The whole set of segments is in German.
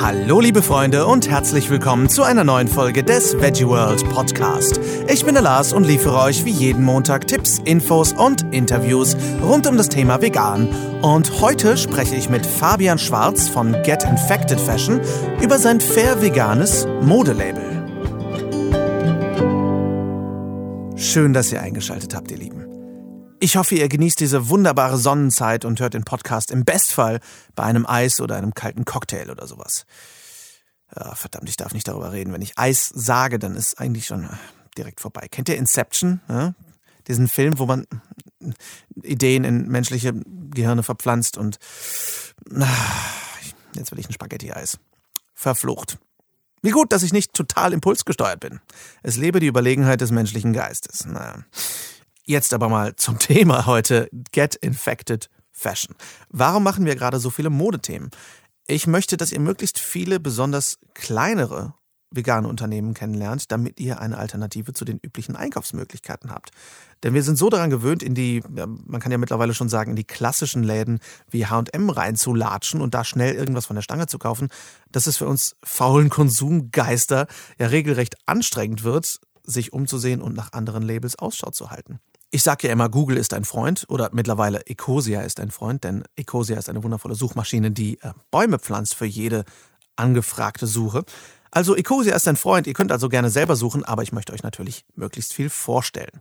Hallo liebe Freunde und herzlich willkommen zu einer neuen Folge des Veggie World Podcast. Ich bin der Lars und liefere euch wie jeden Montag Tipps, Infos und Interviews rund um das Thema Vegan. Und heute spreche ich mit Fabian Schwarz von Get Infected Fashion über sein fair veganes Modelabel. Schön, dass ihr eingeschaltet habt, ihr Lieben. Ich hoffe, ihr genießt diese wunderbare Sonnenzeit und hört den Podcast im Bestfall bei einem Eis oder einem kalten Cocktail oder sowas. Ja, verdammt, ich darf nicht darüber reden. Wenn ich Eis sage, dann ist eigentlich schon direkt vorbei. Kennt ihr Inception? Ja? Diesen Film, wo man Ideen in menschliche Gehirne verpflanzt und jetzt will ich ein Spaghetti-Eis. Verflucht. Wie gut, dass ich nicht total impulsgesteuert bin. Es lebe die Überlegenheit des menschlichen Geistes. Naja. Jetzt aber mal zum Thema heute. Get Infected Fashion. Warum machen wir gerade so viele Modethemen? Ich möchte, dass ihr möglichst viele, besonders kleinere vegane Unternehmen kennenlernt, damit ihr eine Alternative zu den üblichen Einkaufsmöglichkeiten habt. Denn wir sind so daran gewöhnt, in die, man kann ja mittlerweile schon sagen, in die klassischen Läden wie H&M reinzulatschen und da schnell irgendwas von der Stange zu kaufen, dass es für uns faulen Konsumgeister ja regelrecht anstrengend wird, sich umzusehen und nach anderen Labels Ausschau zu halten. Ich sage ja immer, Google ist ein Freund oder mittlerweile Ecosia ist ein Freund, denn Ecosia ist eine wundervolle Suchmaschine, die äh, Bäume pflanzt für jede angefragte Suche. Also Ecosia ist ein Freund, ihr könnt also gerne selber suchen, aber ich möchte euch natürlich möglichst viel vorstellen.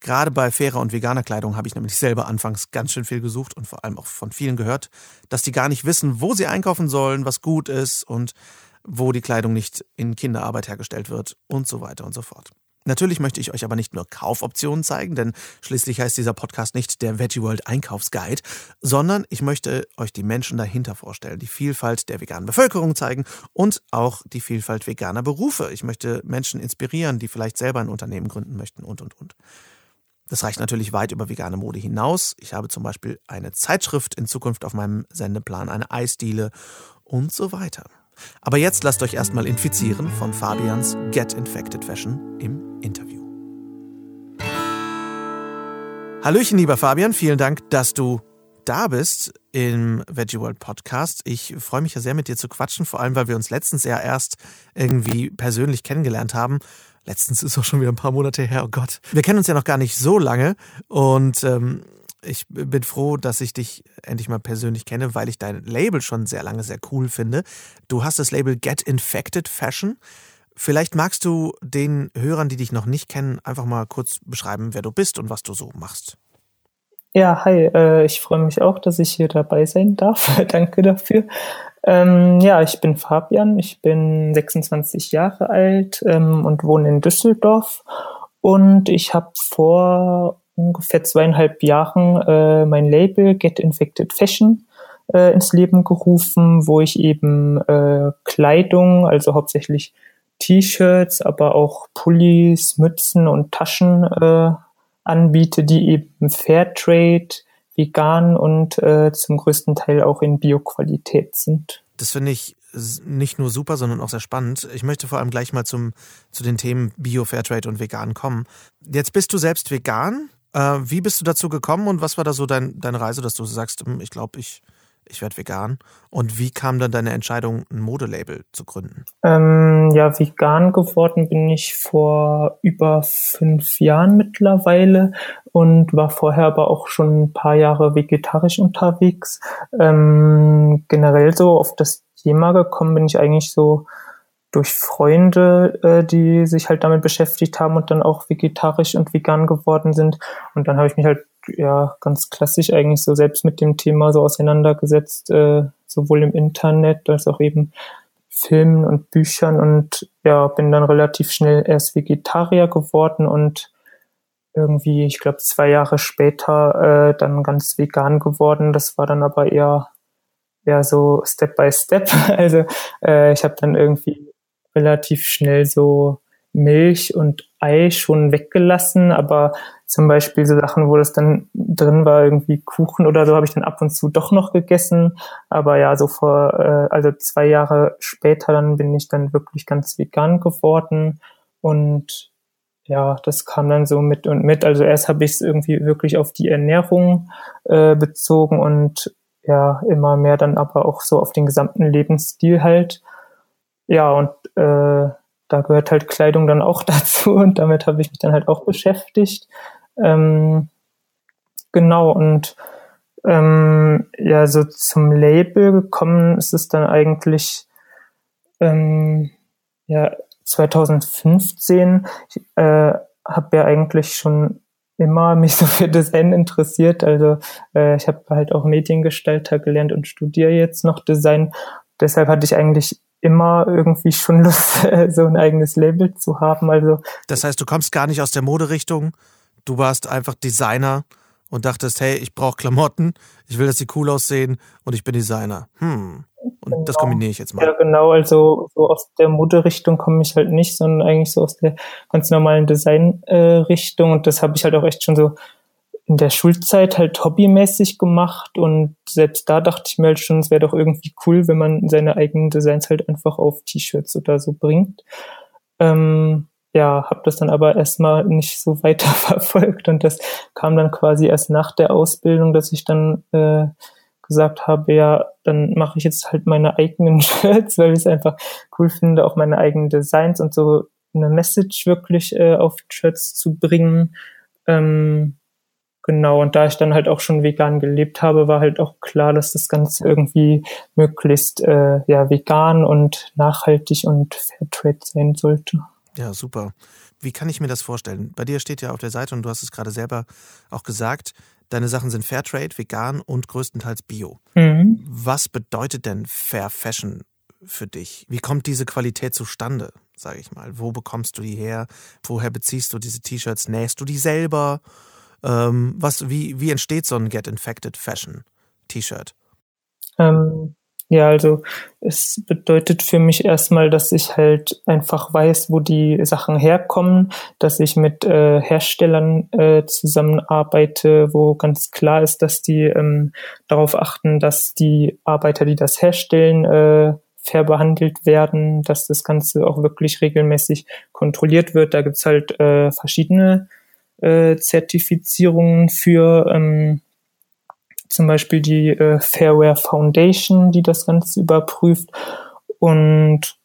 Gerade bei fairer und veganer Kleidung habe ich nämlich selber anfangs ganz schön viel gesucht und vor allem auch von vielen gehört, dass die gar nicht wissen, wo sie einkaufen sollen, was gut ist und wo die Kleidung nicht in Kinderarbeit hergestellt wird und so weiter und so fort. Natürlich möchte ich euch aber nicht nur Kaufoptionen zeigen, denn schließlich heißt dieser Podcast nicht der Veggie World Einkaufsguide, sondern ich möchte euch die Menschen dahinter vorstellen, die Vielfalt der veganen Bevölkerung zeigen und auch die Vielfalt veganer Berufe. Ich möchte Menschen inspirieren, die vielleicht selber ein Unternehmen gründen möchten und, und, und. Das reicht natürlich weit über vegane Mode hinaus. Ich habe zum Beispiel eine Zeitschrift in Zukunft auf meinem Sendeplan, eine Eisdiele und so weiter. Aber jetzt lasst euch erstmal infizieren von Fabians Get Infected Fashion im Interview. Hallöchen, lieber Fabian, vielen Dank, dass du da bist im Veggie World Podcast. Ich freue mich ja sehr, mit dir zu quatschen, vor allem, weil wir uns letztens ja erst irgendwie persönlich kennengelernt haben. Letztens ist auch schon wieder ein paar Monate her, oh Gott. Wir kennen uns ja noch gar nicht so lange und ähm, ich bin froh, dass ich dich endlich mal persönlich kenne, weil ich dein Label schon sehr lange sehr cool finde. Du hast das Label Get Infected Fashion. Vielleicht magst du den Hörern, die dich noch nicht kennen, einfach mal kurz beschreiben, wer du bist und was du so machst. Ja, hi, äh, ich freue mich auch, dass ich hier dabei sein darf. Danke dafür. Ähm, ja, ich bin Fabian, ich bin 26 Jahre alt ähm, und wohne in Düsseldorf. Und ich habe vor ungefähr zweieinhalb Jahren äh, mein Label Get Infected Fashion äh, ins Leben gerufen, wo ich eben äh, Kleidung, also hauptsächlich T-Shirts, aber auch Pullis, Mützen und Taschen äh, anbiete, die eben Fairtrade, vegan und äh, zum größten Teil auch in Bioqualität sind. Das finde ich nicht nur super, sondern auch sehr spannend. Ich möchte vor allem gleich mal zum, zu den Themen Bio, Fairtrade und vegan kommen. Jetzt bist du selbst vegan. Äh, wie bist du dazu gekommen und was war da so dein, deine Reise, dass du sagst, hm, ich glaube, ich, ich werde vegan? Und wie kam dann deine Entscheidung, ein Modelabel zu gründen? Ähm, ja, vegan geworden bin ich vor über fünf Jahren mittlerweile und war vorher aber auch schon ein paar Jahre vegetarisch unterwegs. Ähm, generell so auf das Thema gekommen bin ich eigentlich so durch Freunde, äh, die sich halt damit beschäftigt haben und dann auch vegetarisch und vegan geworden sind. Und dann habe ich mich halt ja ganz klassisch eigentlich so selbst mit dem Thema so auseinandergesetzt, äh, sowohl im Internet als auch eben Filmen und Büchern und ja, bin dann relativ schnell erst Vegetarier geworden und irgendwie, ich glaube, zwei Jahre später äh, dann ganz vegan geworden. Das war dann aber eher ja so Step by Step. Also äh, ich habe dann irgendwie relativ schnell so Milch und Ei schon weggelassen, aber zum Beispiel so Sachen, wo das dann drin war, irgendwie Kuchen oder so, habe ich dann ab und zu doch noch gegessen. Aber ja, so vor, äh, also zwei Jahre später dann bin ich dann wirklich ganz vegan geworden und ja, das kam dann so mit und mit. Also erst habe ich es irgendwie wirklich auf die Ernährung äh, bezogen und ja, immer mehr dann aber auch so auf den gesamten Lebensstil halt. Ja, und äh, da gehört halt Kleidung dann auch dazu und damit habe ich mich dann halt auch beschäftigt. Ähm, genau, und ähm, ja, so zum Label gekommen ist es dann eigentlich ähm, ja 2015. Ich äh, habe ja eigentlich schon immer mich so für Design interessiert. Also äh, ich habe halt auch Mediengestalter gelernt und studiere jetzt noch Design. Deshalb hatte ich eigentlich immer irgendwie schon Lust, so ein eigenes Label zu haben. Also das heißt, du kommst gar nicht aus der Moderichtung. Du warst einfach Designer und dachtest, hey, ich brauche Klamotten, ich will, dass sie cool aussehen und ich bin Designer. Hm. Und genau. das kombiniere ich jetzt mal. Ja, genau. Also so aus der Moderichtung komme ich halt nicht, sondern eigentlich so aus der ganz normalen Designrichtung. Äh, und das habe ich halt auch echt schon so in der Schulzeit halt hobbymäßig gemacht. Und selbst da dachte ich mir halt schon, es wäre doch irgendwie cool, wenn man seine eigenen Designs halt einfach auf T-Shirts oder so bringt. Ähm, ja, habe das dann aber erstmal nicht so weiter verfolgt und das kam dann quasi erst nach der Ausbildung, dass ich dann äh, gesagt habe, ja, dann mache ich jetzt halt meine eigenen Shirts, weil ich es einfach cool finde, auch meine eigenen Designs und so eine Message wirklich äh, auf Shirts zu bringen. Ähm, genau, und da ich dann halt auch schon vegan gelebt habe, war halt auch klar, dass das Ganze irgendwie möglichst äh, ja vegan und nachhaltig und Fairtrade sein sollte. Ja, super. Wie kann ich mir das vorstellen? Bei dir steht ja auf der Seite und du hast es gerade selber auch gesagt, deine Sachen sind Fairtrade, vegan und größtenteils bio. Mhm. Was bedeutet denn Fair Fashion für dich? Wie kommt diese Qualität zustande, sage ich mal? Wo bekommst du die her? Woher beziehst du diese T-Shirts? Nähst du die selber? Ähm, was, wie, wie entsteht so ein Get Infected Fashion T-Shirt? Ähm, ja, also es bedeutet für mich erstmal, dass ich halt einfach weiß, wo die Sachen herkommen, dass ich mit äh, Herstellern äh, zusammenarbeite, wo ganz klar ist, dass die ähm, darauf achten, dass die Arbeiter, die das herstellen, äh, fair behandelt werden, dass das Ganze auch wirklich regelmäßig kontrolliert wird. Da gibt's halt äh, verschiedene äh, Zertifizierungen für. Ähm, zum Beispiel die äh, Fairware Foundation, die das Ganze überprüft. Und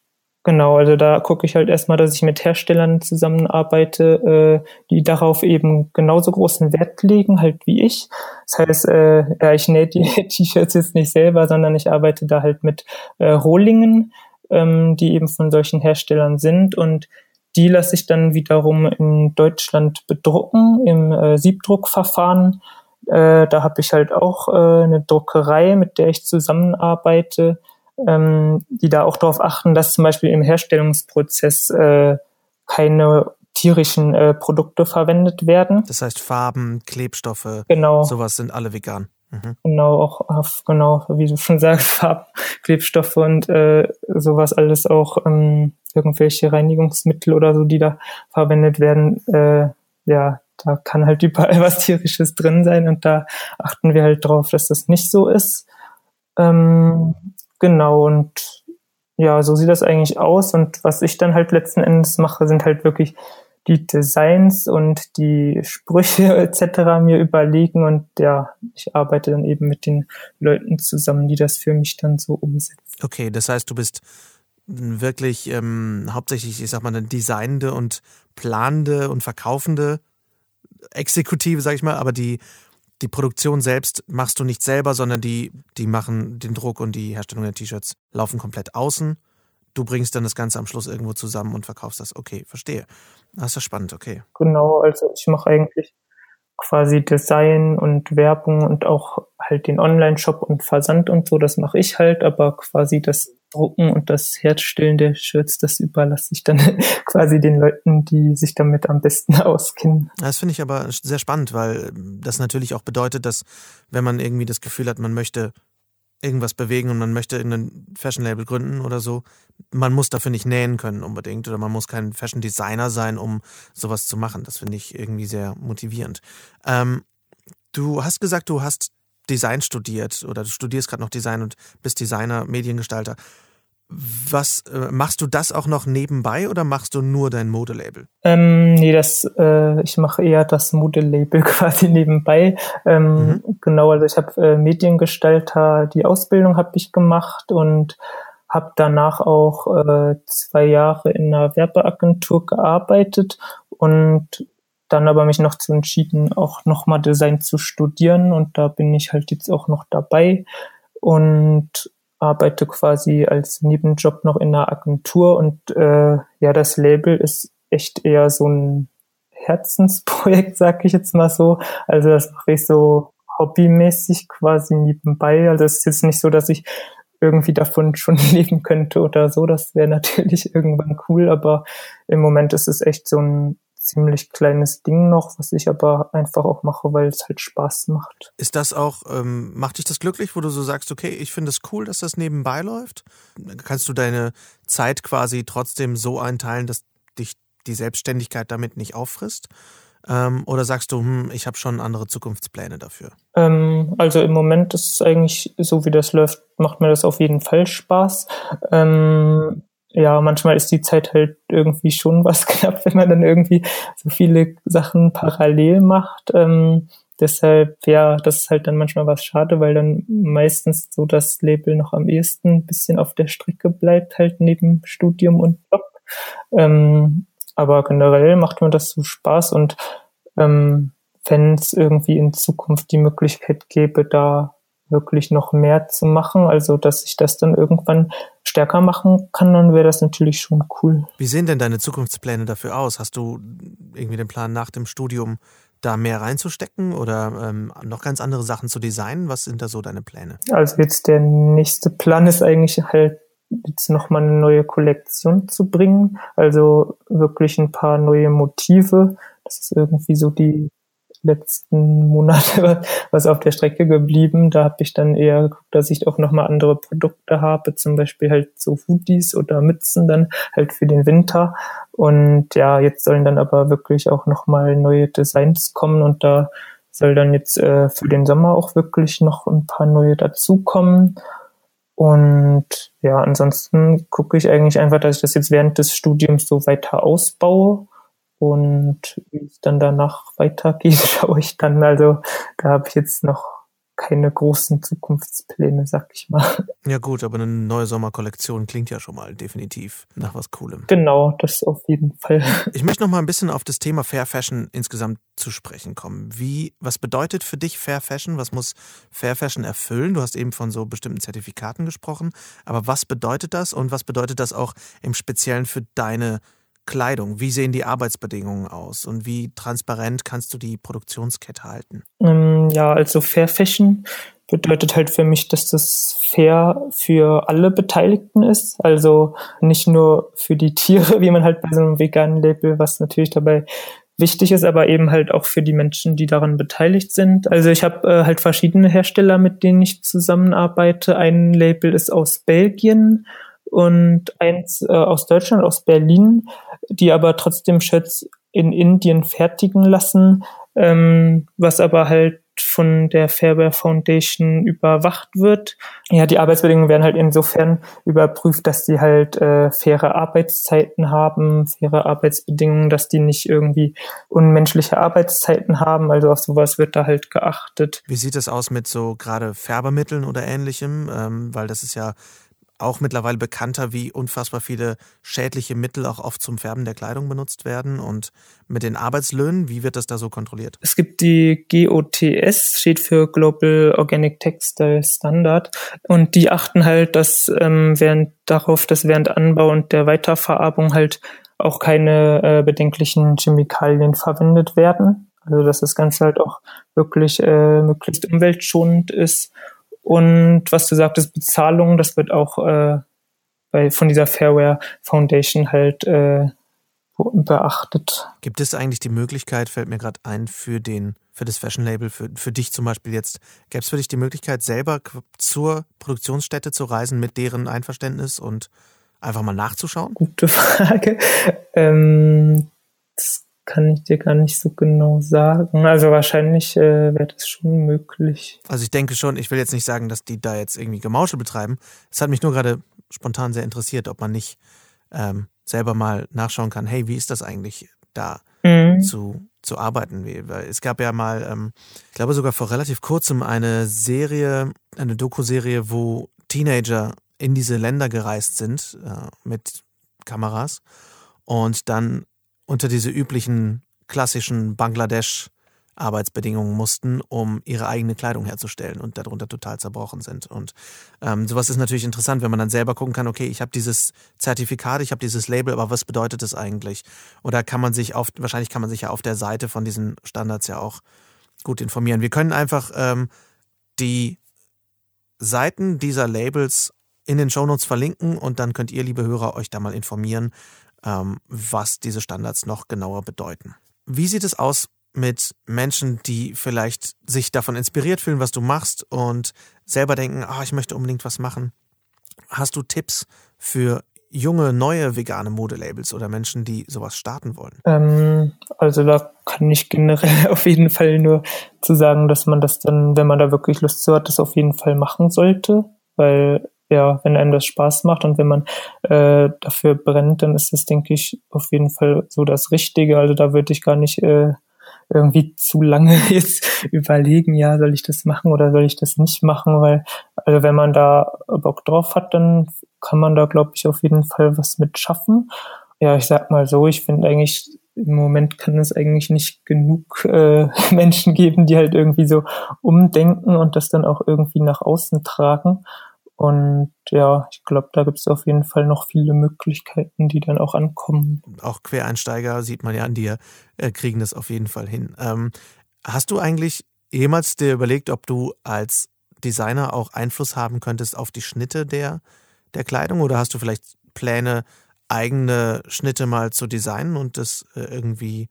genau, also da gucke ich halt erstmal, dass ich mit Herstellern zusammenarbeite, äh, die darauf eben genauso großen Wert legen, halt wie ich. Das heißt, äh, ja, ich nähe die T-Shirts jetzt nicht selber, sondern ich arbeite da halt mit äh, Rohlingen, ähm, die eben von solchen Herstellern sind und die lasse ich dann wiederum in Deutschland bedrucken im äh, Siebdruckverfahren äh, da habe ich halt auch äh, eine Druckerei, mit der ich zusammenarbeite, ähm, die da auch darauf achten, dass zum Beispiel im Herstellungsprozess äh, keine tierischen äh, Produkte verwendet werden. Das heißt Farben, Klebstoffe, genau. sowas sind alle vegan. Mhm. Genau, auch auf, genau, wie du schon sagst, Farben, Klebstoffe und äh, sowas alles auch ähm, irgendwelche Reinigungsmittel oder so, die da verwendet werden, äh, ja, da kann halt überall was Tierisches drin sein und da achten wir halt drauf, dass das nicht so ist. Ähm, genau, und ja, so sieht das eigentlich aus. Und was ich dann halt letzten Endes mache, sind halt wirklich die Designs und die Sprüche etc. mir überlegen und ja, ich arbeite dann eben mit den Leuten zusammen, die das für mich dann so umsetzen. Okay, das heißt, du bist wirklich ähm, hauptsächlich, ich sag mal, eine designende und planende und verkaufende Exekutive, sag ich mal, aber die, die Produktion selbst machst du nicht selber, sondern die, die machen den Druck und die Herstellung der T-Shirts laufen komplett außen. Du bringst dann das Ganze am Schluss irgendwo zusammen und verkaufst das. Okay, verstehe. Das ist ja spannend, okay. Genau, also ich mache eigentlich quasi Design und Werbung und auch halt den Online-Shop und Versand und so, das mache ich halt, aber quasi das Drucken und das Herstellen der Shirts, das überlasse ich dann quasi den Leuten, die sich damit am besten auskennen. Das finde ich aber sehr spannend, weil das natürlich auch bedeutet, dass wenn man irgendwie das Gefühl hat, man möchte irgendwas bewegen und man möchte irgendein Fashion-Label gründen oder so, man muss dafür nicht nähen können unbedingt oder man muss kein Fashion-Designer sein, um sowas zu machen. Das finde ich irgendwie sehr motivierend. Ähm, du hast gesagt, du hast Design studiert oder du studierst gerade noch Design und bist Designer, Mediengestalter. Was äh, machst du das auch noch nebenbei oder machst du nur dein Modelabel? Ähm, nee, das äh, ich mache eher das Modelabel quasi nebenbei. Ähm, mhm. Genau, also ich habe äh, Mediengestalter, die Ausbildung habe ich gemacht und habe danach auch äh, zwei Jahre in einer Werbeagentur gearbeitet und dann aber mich noch zu entschieden, auch nochmal Design zu studieren und da bin ich halt jetzt auch noch dabei und arbeite quasi als Nebenjob noch in einer Agentur und äh, ja, das Label ist echt eher so ein Herzensprojekt, sag ich jetzt mal so. Also das mache ich so hobbymäßig quasi nebenbei. Also es ist jetzt nicht so, dass ich irgendwie davon schon leben könnte oder so. Das wäre natürlich irgendwann cool, aber im Moment ist es echt so ein ziemlich kleines Ding noch, was ich aber einfach auch mache, weil es halt Spaß macht. Ist das auch, ähm, macht dich das glücklich, wo du so sagst, okay, ich finde es cool, dass das nebenbei läuft? Kannst du deine Zeit quasi trotzdem so einteilen, dass dich die Selbstständigkeit damit nicht auffrisst? Ähm, oder sagst du, hm, ich habe schon andere Zukunftspläne dafür? Ähm, also im Moment ist es eigentlich so, wie das läuft, macht mir das auf jeden Fall Spaß. Ähm, ja, manchmal ist die Zeit halt irgendwie schon was knapp, wenn man dann irgendwie so viele Sachen parallel macht. Ähm, deshalb, ja, das ist halt dann manchmal was schade, weil dann meistens so das Label noch am ehesten ein bisschen auf der Strecke bleibt, halt neben Studium und Job. Ähm, aber generell macht mir das so Spaß und ähm, wenn es irgendwie in Zukunft die Möglichkeit gäbe, da wirklich noch mehr zu machen, also dass ich das dann irgendwann stärker machen kann, dann wäre das natürlich schon cool. Wie sehen denn deine Zukunftspläne dafür aus? Hast du irgendwie den Plan nach dem Studium da mehr reinzustecken oder ähm, noch ganz andere Sachen zu designen? Was sind da so deine Pläne? Also jetzt der nächste Plan ist eigentlich halt jetzt nochmal eine neue Kollektion zu bringen. Also wirklich ein paar neue Motive. Das ist irgendwie so die letzten Monate was auf der Strecke geblieben. Da habe ich dann eher geguckt, dass ich auch nochmal andere Produkte habe, zum Beispiel halt so Hoodies oder Mützen dann halt für den Winter. Und ja, jetzt sollen dann aber wirklich auch nochmal neue Designs kommen und da soll dann jetzt äh, für den Sommer auch wirklich noch ein paar neue dazukommen. Und ja, ansonsten gucke ich eigentlich einfach, dass ich das jetzt während des Studiums so weiter ausbaue und wie es dann danach weitergeht, schaue ich dann. Also da habe ich jetzt noch keine großen Zukunftspläne, sag ich mal. Ja gut, aber eine neue Sommerkollektion klingt ja schon mal definitiv nach was Coolem. Genau, das auf jeden Fall. Ich möchte noch mal ein bisschen auf das Thema Fair Fashion insgesamt zu sprechen kommen. Wie, was bedeutet für dich Fair Fashion? Was muss Fair Fashion erfüllen? Du hast eben von so bestimmten Zertifikaten gesprochen, aber was bedeutet das und was bedeutet das auch im Speziellen für deine Kleidung? Wie sehen die Arbeitsbedingungen aus und wie transparent kannst du die Produktionskette halten? Ähm, ja, also Fair Fashion bedeutet halt für mich, dass das fair für alle Beteiligten ist. Also nicht nur für die Tiere, wie man halt bei so einem veganen Label, was natürlich dabei wichtig ist, aber eben halt auch für die Menschen, die daran beteiligt sind. Also ich habe äh, halt verschiedene Hersteller, mit denen ich zusammenarbeite. Ein Label ist aus Belgien und eins äh, aus Deutschland, aus Berlin, die aber trotzdem Shirts in Indien fertigen lassen, ähm, was aber halt von der Fairwear Foundation überwacht wird. Ja, die Arbeitsbedingungen werden halt insofern überprüft, dass die halt äh, faire Arbeitszeiten haben, faire Arbeitsbedingungen, dass die nicht irgendwie unmenschliche Arbeitszeiten haben. Also auf sowas wird da halt geachtet. Wie sieht es aus mit so gerade Färbemitteln oder ähnlichem? Ähm, weil das ist ja auch mittlerweile bekannter, wie unfassbar viele schädliche Mittel auch oft zum Färben der Kleidung benutzt werden. Und mit den Arbeitslöhnen, wie wird das da so kontrolliert? Es gibt die GOTS, steht für Global Organic Textile Standard. Und die achten halt, dass ähm, während darauf, dass während Anbau und der Weiterverarbeitung halt auch keine äh, bedenklichen Chemikalien verwendet werden. Also dass das Ganze halt auch wirklich äh, möglichst umweltschonend ist und was du sagtest, Bezahlung, das wird auch äh, bei, von dieser Fairware Foundation halt äh, beachtet. Gibt es eigentlich die Möglichkeit, fällt mir gerade ein, für den für das Fashion Label, für, für dich zum Beispiel jetzt, gäbe es für dich die Möglichkeit, selber zur Produktionsstätte zu reisen mit deren Einverständnis und einfach mal nachzuschauen? Gute Frage. Ähm, das kann ich dir gar nicht so genau sagen. Also wahrscheinlich äh, wäre das schon möglich. Also ich denke schon, ich will jetzt nicht sagen, dass die da jetzt irgendwie Gemauschel betreiben. Es hat mich nur gerade spontan sehr interessiert, ob man nicht ähm, selber mal nachschauen kann, hey, wie ist das eigentlich da mhm. zu, zu arbeiten? Weil es gab ja mal, ähm, ich glaube sogar vor relativ kurzem eine Serie, eine Doku-Serie, wo Teenager in diese Länder gereist sind äh, mit Kameras und dann unter diese üblichen klassischen Bangladesch Arbeitsbedingungen mussten, um ihre eigene Kleidung herzustellen und darunter total zerbrochen sind. Und ähm, sowas ist natürlich interessant, wenn man dann selber gucken kann, okay, ich habe dieses Zertifikat, ich habe dieses Label, aber was bedeutet das eigentlich? Oder kann man sich auf, wahrscheinlich kann man sich ja auf der Seite von diesen Standards ja auch gut informieren. Wir können einfach ähm, die Seiten dieser Labels in den Shownotes verlinken und dann könnt ihr, liebe Hörer, euch da mal informieren, was diese Standards noch genauer bedeuten. Wie sieht es aus mit Menschen, die vielleicht sich davon inspiriert fühlen, was du machst und selber denken, ah, ich möchte unbedingt was machen. Hast du Tipps für junge, neue vegane Modelabels oder Menschen, die sowas starten wollen? Ähm, also da kann ich generell auf jeden Fall nur zu sagen, dass man das dann, wenn man da wirklich Lust zu hat, das auf jeden Fall machen sollte, weil ja, wenn einem das Spaß macht und wenn man äh, dafür brennt, dann ist das, denke ich, auf jeden Fall so das Richtige. Also da würde ich gar nicht äh, irgendwie zu lange jetzt überlegen, ja, soll ich das machen oder soll ich das nicht machen, weil, also wenn man da Bock drauf hat, dann kann man da, glaube ich, auf jeden Fall was mit schaffen. Ja, ich sag mal so, ich finde eigentlich, im Moment kann es eigentlich nicht genug äh, Menschen geben, die halt irgendwie so umdenken und das dann auch irgendwie nach außen tragen. Und ja, ich glaube, da gibt es auf jeden Fall noch viele Möglichkeiten, die dann auch ankommen. Auch Quereinsteiger sieht man ja an dir, äh, kriegen das auf jeden Fall hin. Ähm, hast du eigentlich jemals dir überlegt, ob du als Designer auch Einfluss haben könntest auf die Schnitte der, der Kleidung? Oder hast du vielleicht Pläne, eigene Schnitte mal zu designen und das äh, irgendwie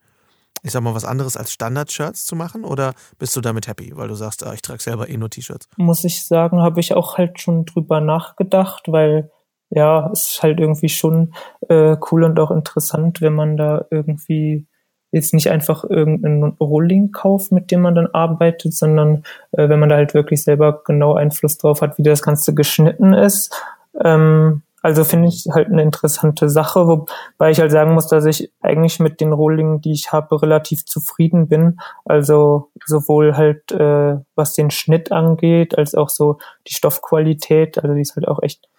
ich sag mal, was anderes als Standard-Shirts zu machen? Oder bist du damit happy, weil du sagst, ah, ich trage selber eh nur T-Shirts? Muss ich sagen, habe ich auch halt schon drüber nachgedacht, weil ja, es ist halt irgendwie schon äh, cool und auch interessant, wenn man da irgendwie jetzt nicht einfach irgendeinen Rolling kauft, mit dem man dann arbeitet, sondern äh, wenn man da halt wirklich selber genau Einfluss drauf hat, wie das Ganze geschnitten ist. Ähm, also finde ich halt eine interessante Sache, wobei ich halt sagen muss, dass ich eigentlich mit den Rohlingen, die ich habe, relativ zufrieden bin. Also sowohl halt äh, was den Schnitt angeht, als auch so die Stoffqualität. Also die ist halt auch echt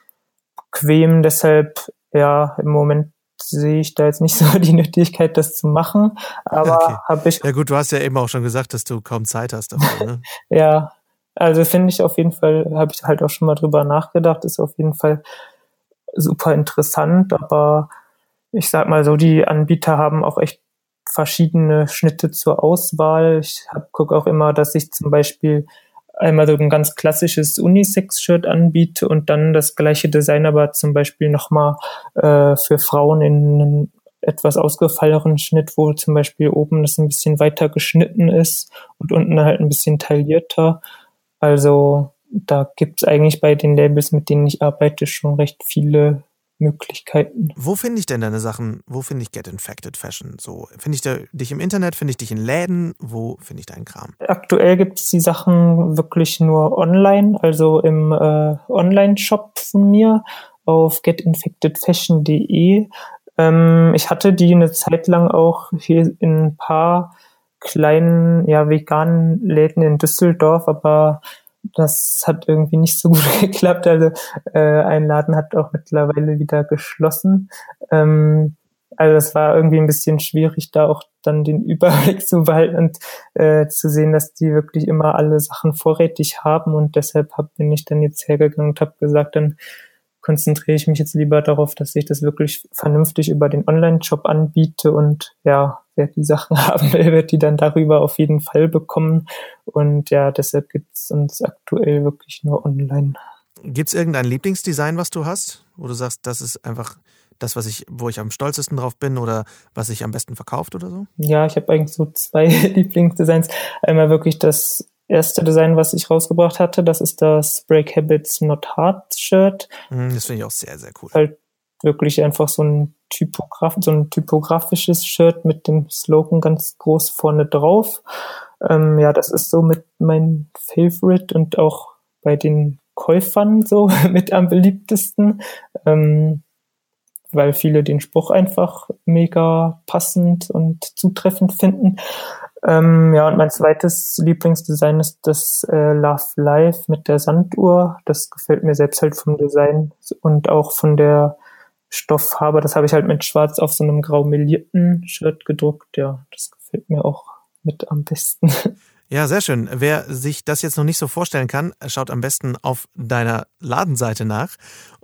bequem. Deshalb, ja, im Moment sehe ich da jetzt nicht so die Nötigkeit, das zu machen. Aber okay. habe ich. Ja gut, du hast ja eben auch schon gesagt, dass du kaum Zeit hast dafür, ne? ja, also finde ich auf jeden Fall, habe ich halt auch schon mal drüber nachgedacht, ist auf jeden Fall super interessant, aber ich sag mal so, die Anbieter haben auch echt verschiedene Schnitte zur Auswahl. Ich gucke auch immer, dass ich zum Beispiel einmal so ein ganz klassisches Unisex-Shirt anbiete und dann das gleiche Design aber zum Beispiel nochmal äh, für Frauen in einem etwas ausgefalleneren Schnitt, wo zum Beispiel oben das ein bisschen weiter geschnitten ist und unten halt ein bisschen taillierter. Also da gibt es eigentlich bei den Labels, mit denen ich arbeite, schon recht viele Möglichkeiten. Wo finde ich denn deine Sachen? Wo finde ich Get Infected Fashion? So, finde ich da, dich im Internet? Finde ich dich in Läden? Wo finde ich deinen Kram? Aktuell gibt es die Sachen wirklich nur online, also im äh, Online-Shop von mir auf getinfectedfashion.de. Ähm, ich hatte die eine Zeit lang auch hier in ein paar kleinen, ja, veganen Läden in Düsseldorf, aber das hat irgendwie nicht so gut geklappt. Also äh, ein Laden hat auch mittlerweile wieder geschlossen. Ähm, also es war irgendwie ein bisschen schwierig, da auch dann den Überblick zu behalten und äh, zu sehen, dass die wirklich immer alle Sachen vorrätig haben. Und deshalb hab, bin ich dann jetzt hergegangen und habe gesagt, dann konzentriere ich mich jetzt lieber darauf, dass ich das wirklich vernünftig über den Online-Shop anbiete und ja, wer die Sachen haben will, wird die dann darüber auf jeden Fall bekommen. Und ja, deshalb gibt es uns aktuell wirklich nur online. Gibt es irgendein Lieblingsdesign, was du hast, wo du sagst, das ist einfach das, was ich, wo ich am stolzesten drauf bin oder was sich am besten verkauft oder so? Ja, ich habe eigentlich so zwei Lieblingsdesigns. Einmal wirklich das erste Design, was ich rausgebracht hatte. Das ist das Break Habits Not Hard Shirt. Mhm, das finde ich auch sehr, sehr cool. Halt wirklich einfach so ein Typograf, so ein typografisches Shirt mit dem Slogan ganz groß vorne drauf. Ähm, ja, das ist so mit mein Favorite und auch bei den Käufern so mit am beliebtesten. ähm, weil viele den Spruch einfach mega passend und zutreffend finden. Ähm, ja, und mein zweites Lieblingsdesign ist das äh, Love Life mit der Sanduhr. Das gefällt mir selbst halt vom Design und auch von der Stofffarbe. Das habe ich halt mit schwarz auf so einem grau melierten Shirt gedruckt. Ja, das gefällt mir auch mit am besten. Ja, sehr schön. Wer sich das jetzt noch nicht so vorstellen kann, schaut am besten auf deiner Ladenseite nach.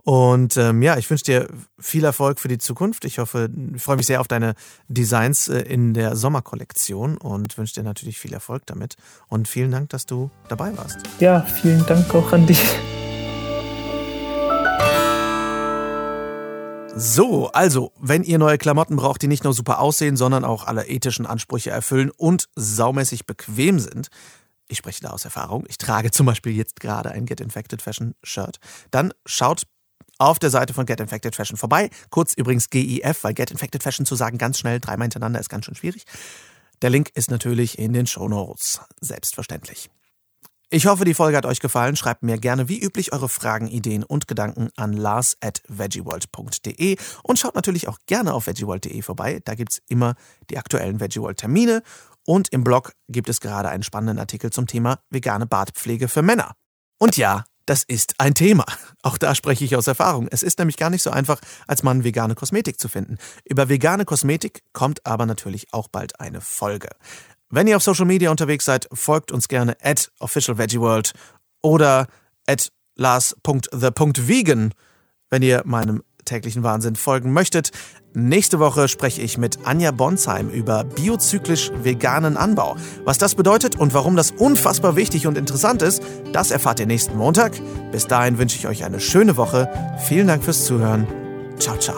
Und ähm, ja, ich wünsche dir viel Erfolg für die Zukunft. Ich hoffe, ich freue mich sehr auf deine Designs äh, in der Sommerkollektion und wünsche dir natürlich viel Erfolg damit. Und vielen Dank, dass du dabei warst. Ja, vielen Dank auch an dich. So, also, wenn ihr neue Klamotten braucht, die nicht nur super aussehen, sondern auch alle ethischen Ansprüche erfüllen und saumäßig bequem sind, ich spreche da aus Erfahrung, ich trage zum Beispiel jetzt gerade ein Get Infected Fashion Shirt, dann schaut auf der Seite von Get Infected Fashion vorbei. Kurz übrigens GIF, weil Get Infected Fashion zu sagen ganz schnell dreimal hintereinander ist ganz schön schwierig. Der Link ist natürlich in den Show Notes, selbstverständlich. Ich hoffe, die Folge hat euch gefallen. Schreibt mir gerne wie üblich eure Fragen, Ideen und Gedanken an lars at veggieworld.de und schaut natürlich auch gerne auf veggieworld.de vorbei. Da gibt es immer die aktuellen Veggieworld-Termine und im Blog gibt es gerade einen spannenden Artikel zum Thema vegane Bartpflege für Männer. Und ja, das ist ein Thema. Auch da spreche ich aus Erfahrung. Es ist nämlich gar nicht so einfach, als Mann vegane Kosmetik zu finden. Über vegane Kosmetik kommt aber natürlich auch bald eine Folge. Wenn ihr auf Social Media unterwegs seid, folgt uns gerne at officialveggieworld oder at lars.the.vegan, wenn ihr meinem täglichen Wahnsinn folgen möchtet. Nächste Woche spreche ich mit Anja Bonsheim über biozyklisch veganen Anbau. Was das bedeutet und warum das unfassbar wichtig und interessant ist, das erfahrt ihr nächsten Montag. Bis dahin wünsche ich euch eine schöne Woche. Vielen Dank fürs Zuhören. Ciao, ciao.